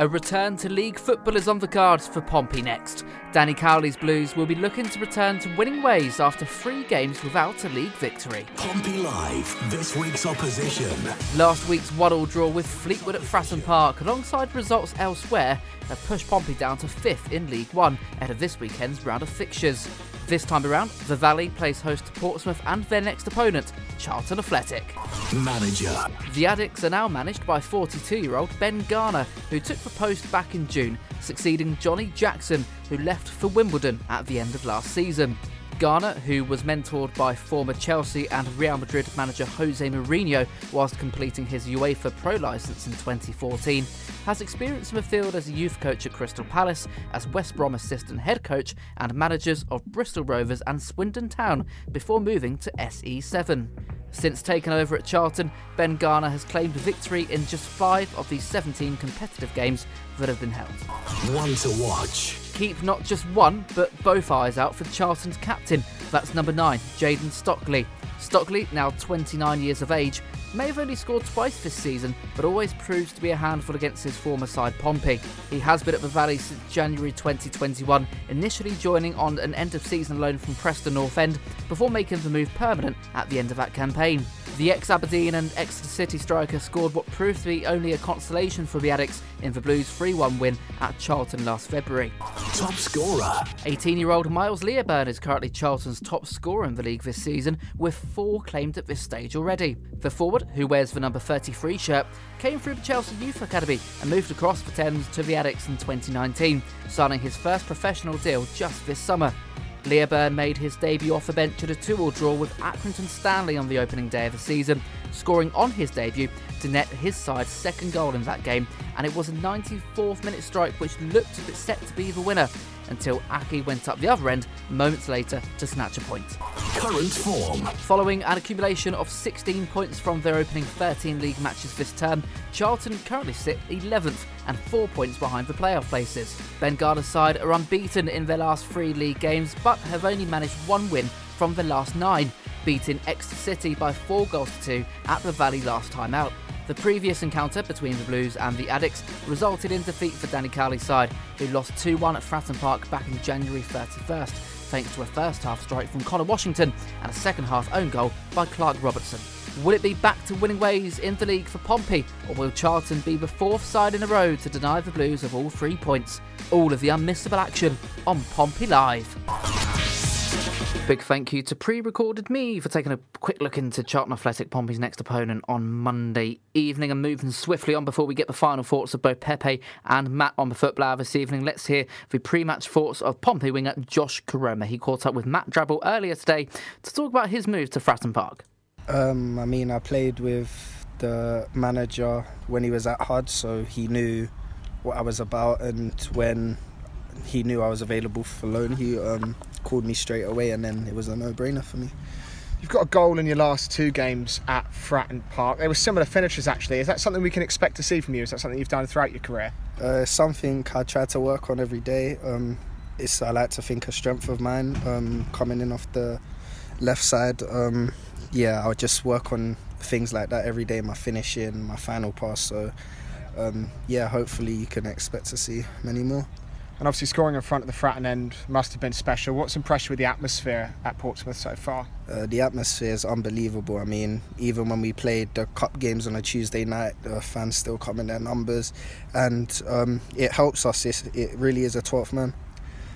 A return to league football is on the cards for Pompey next. Danny Cowley's Blues will be looking to return to winning ways after three games without a league victory. Pompey Live, this week's opposition. Last week's one-all draw with Fleetwood at Fratton Park, alongside results elsewhere, have pushed Pompey down to fifth in League One ahead of this weekend's round of fixtures. This time around, the Valley plays host to Portsmouth and their next opponent, Charlton Athletic. Manager. The Addicks are now managed by 42 year old Ben Garner, who took the post back in June, succeeding Johnny Jackson, who left for Wimbledon at the end of last season. Garner, who was mentored by former Chelsea and Real Madrid manager Jose Mourinho whilst completing his UEFA Pro licence in 2014, has experience in the field as a youth coach at Crystal Palace, as West Brom assistant head coach, and managers of Bristol Rovers and Swindon Town before moving to SE7. Since taking over at Charlton, Ben Garner has claimed victory in just five of the 17 competitive games that have been held. One to watch. Keep not just one, but both eyes out for Charlton's captain. That's number nine, Jaden Stockley. Stockley, now 29 years of age, may have only scored twice this season, but always proves to be a handful against his former side Pompey. He has been at the Valley since January 2021, initially joining on an end of season loan from Preston North End, before making the move permanent at the end of that campaign. The ex Aberdeen and Exeter City striker scored what proved to be only a consolation for the Addicks in the Blues 3 1 win at Charlton last February. Top scorer. 18 year old Miles Leaburn is currently Charlton's top scorer in the league this season, with four claimed at this stage already. The forward, who wears the number 33 shirt, came through the Chelsea Youth Academy and moved across the Thames to the Addicks in 2019, signing his first professional deal just this summer. Leaburn made his debut off the bench at a 2-all draw with Accrington Stanley on the opening day of the season, scoring on his debut to net his side's second goal in that game, and it was a 94th minute strike which looked set to be the winner until Aki went up the other end moments later to snatch a point. Current form. Following an accumulation of 16 points from their opening 13 league matches this term, Charlton currently sit 11th and 4 points behind the playoff places. Ben Garner's side are unbeaten in their last three league games but have only managed one win from the last nine, beating Exeter City by 4 goals to 2 at the Valley last time out. The previous encounter between the Blues and the Addicks resulted in defeat for Danny Cowley's side, who lost 2 1 at Fratton Park back in January 31st, thanks to a first half strike from Conor Washington and a second half own goal by Clark Robertson. Will it be back to winning ways in the league for Pompey, or will Charlton be the fourth side in a row to deny the Blues of all three points? All of the unmissable action on Pompey Live. Big thank you to pre recorded me for taking a quick look into Charlton Athletic Pompey's next opponent on Monday evening and moving swiftly on before we get the final thoughts of both Pepe and Matt on the football this evening. Let's hear the pre match thoughts of Pompey winger Josh Koroma. He caught up with Matt Drabble earlier today to talk about his move to Fratton Park. Um, I mean, I played with the manager when he was at HUD, so he knew what I was about, and when he knew I was available for loan, he um, called me straight away, and then it was a no-brainer for me. You've got a goal in your last two games at Fratton Park. They were similar finishes, actually. Is that something we can expect to see from you? Is that something you've done throughout your career? Uh, something I try to work on every day. Um, it's I like to think a strength of mine. Um, coming in off the left side, um, yeah, I'll just work on things like that every day. My finishing, my final pass. So, um, yeah, hopefully you can expect to see many more. And obviously, scoring in front of the Fratton end must have been special. What's impressed you with the atmosphere at Portsmouth so far? Uh, the atmosphere is unbelievable. I mean, even when we played the cup games on a Tuesday night, the fans still come in their numbers, and um, it helps us. It's, it really is a 12th man.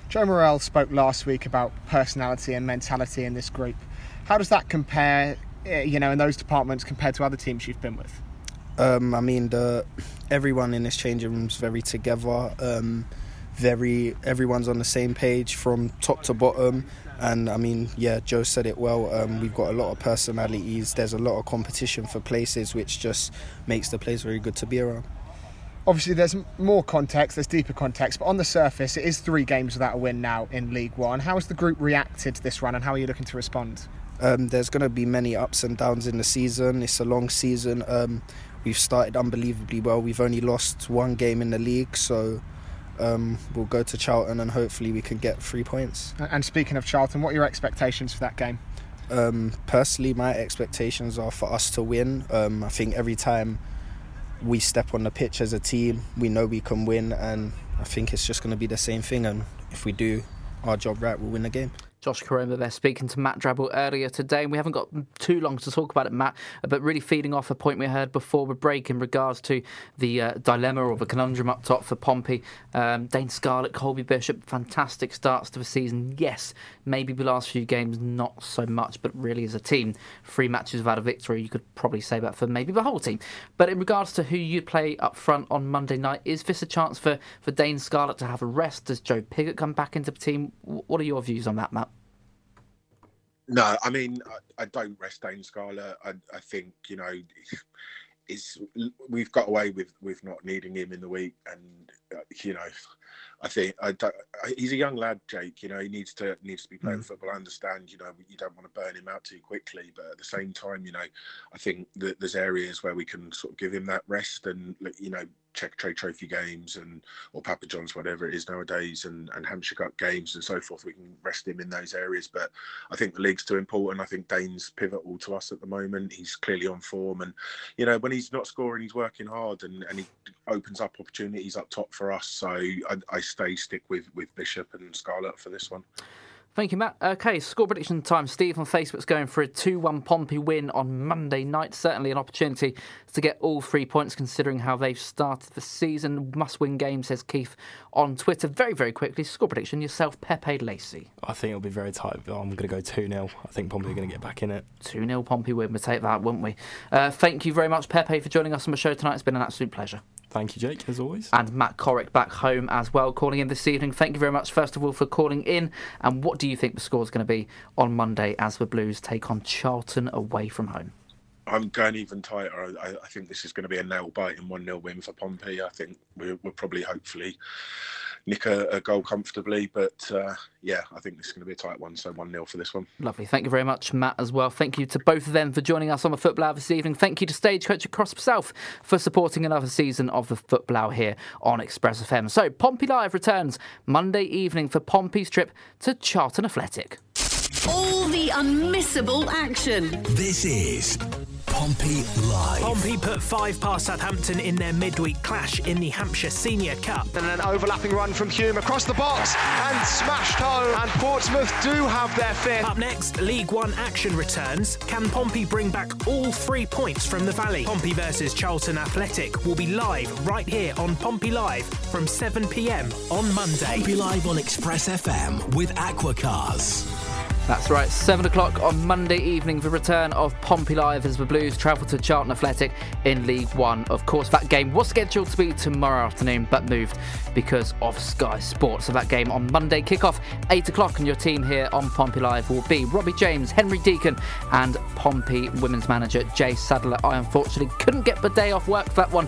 Joe Morrell spoke last week about personality and mentality in this group. How does that compare, eh, you know, in those departments compared to other teams you've been with? Um, I mean, the everyone in this changing room is very together. Um, very everyone's on the same page from top to bottom. And I mean, yeah, Joe said it well. Um, we've got a lot of personalities. There's a lot of competition for places, which just makes the place very good to be around. obviously there's more context, there's deeper context, but on the surface, it is three games without a win now in League One. How has the group reacted to this run, and how are you looking to respond? Um, there's going to be many ups and downs in the season. It's a long season. Um, we've started unbelievably well. We've only lost one game in the league, so um, we'll go to Charlton and hopefully we can get three points. And speaking of Charlton, what are your expectations for that game? Um, personally, my expectations are for us to win. Um, I think every time we step on the pitch as a team, we know we can win, and I think it's just going to be the same thing. And if we do our job right, we'll win the game. Josh Koroma there speaking to Matt Drabble earlier today. And we haven't got too long to talk about it, Matt, but really feeding off a point we heard before the break in regards to the uh, dilemma or the conundrum up top for Pompey. Um, Dane Scarlett, Colby Bishop, fantastic starts to the season. Yes, maybe the last few games not so much, but really as a team, three matches without a victory, you could probably say that for maybe the whole team. But in regards to who you'd play up front on Monday night, is this a chance for, for Dane Scarlett to have a rest? Does Joe Pigott come back into the team? What are your views on that, Matt? No, I mean I, I don't rest Dane Scarlett. I, I think you know it's we've got away with with not needing him in the week, and uh, you know I think I he's a young lad, Jake. You know he needs to needs to be playing mm. football. I understand. You know you don't want to burn him out too quickly, but at the same time, you know I think that there's areas where we can sort of give him that rest and you know Checkatrade Trophy games and or Papa John's, whatever it is nowadays, and, and Hampshire Cup games and so forth. We can rest him in those areas, but I think the league's too important. I think Dane's pivotal to us at the moment. He's clearly on form, and you know when he's not scoring, he's working hard, and, and he opens up opportunities up top for us. So I, I stay stick with with Bishop and Scarlett for this one. Thank you, Matt. Okay, score prediction time. Steve on Facebook's going for a 2 1 Pompey win on Monday night. Certainly an opportunity to get all three points considering how they've started the season. Must win game, says Keith on Twitter. Very, very quickly, score prediction yourself, Pepe Lacey. I think it'll be very tight. I'm going to go 2 0. I think Pompey are going to get back in it. 2 0 Pompey win. We'll take that, wouldn't we? Uh, thank you very much, Pepe, for joining us on the show tonight. It's been an absolute pleasure. Thank you, Jake, as always. And Matt Corrick back home as well, calling in this evening. Thank you very much, first of all, for calling in. And what do you think the score is going to be on Monday as the Blues take on Charlton away from home? I'm going even tighter. I, I think this is going to be a nail biting 1 0 win for Pompey. I think we're, we're probably, hopefully, nick a, a goal comfortably. But uh, yeah, I think this is going to be a tight one. So 1 0 for this one. Lovely. Thank you very much, Matt, as well. Thank you to both of them for joining us on the Football Hour this evening. Thank you to Stagecoach across South for supporting another season of the Football Hour here on Express FM. So Pompey Live returns Monday evening for Pompey's trip to Charlton Athletic. All the unmissable action. This is Pompey Live. Pompey put five past Southampton in their midweek clash in the Hampshire Senior Cup. And an overlapping run from Hume across the box and smashed home. And Portsmouth do have their fifth. Up next, League One action returns. Can Pompey bring back all three points from the Valley? Pompey versus Charlton Athletic will be live right here on Pompey Live from 7 pm on Monday. Pompey Live on Express FM with Aquacars. That's right, 7 o'clock on Monday evening, the return of Pompey Live as the Blues travel to Charlton Athletic in League One. Of course, that game was scheduled to be tomorrow afternoon, but moved because of Sky Sports. So that game on Monday, kick-off 8 o'clock, and your team here on Pompey Live will be Robbie James, Henry Deacon, and Pompey women's manager Jay Sadler. I unfortunately couldn't get the day off work for that one,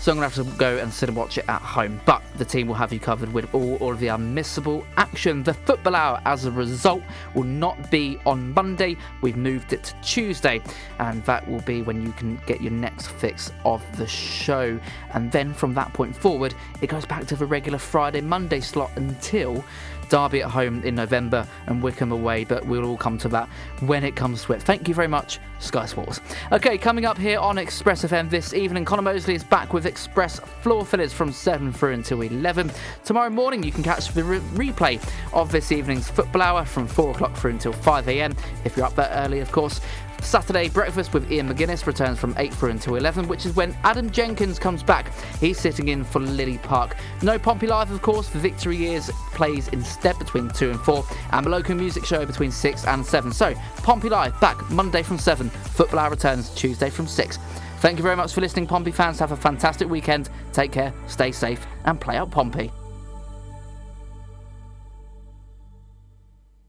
so I'm going to have to go and sit and watch it at home. But the team will have you covered with all, all of the unmissable action. The Football Hour, as a result, will not be on Monday. We've moved it to Tuesday, and that will be when you can get your next fix of the show. And then from that point forward, it goes back to the regular Friday, Monday slot until Derby at home in November and Wycombe away, but we'll all come to that when it comes to it. Thank you very much, Sky Sports. Okay, coming up here on Express FM this evening, Connor Mosley is back with Express Floor Fillers from 7 through until 11. Tomorrow morning, you can catch the re- replay of this evening's football hour from 4 o'clock through until 5 a.m. if you're up that early, of course. Saturday breakfast with Ian McGuinness returns from 8 through until 11, which is when Adam Jenkins comes back. He's sitting in for Lily Park. No Pompey Live, of course, for Victory Years plays instead between 2 and 4, and the local music show between 6 and 7. So, Pompey Live back Monday from 7, Football Hour returns Tuesday from 6. Thank you very much for listening, Pompey fans. Have a fantastic weekend. Take care, stay safe, and play out Pompey.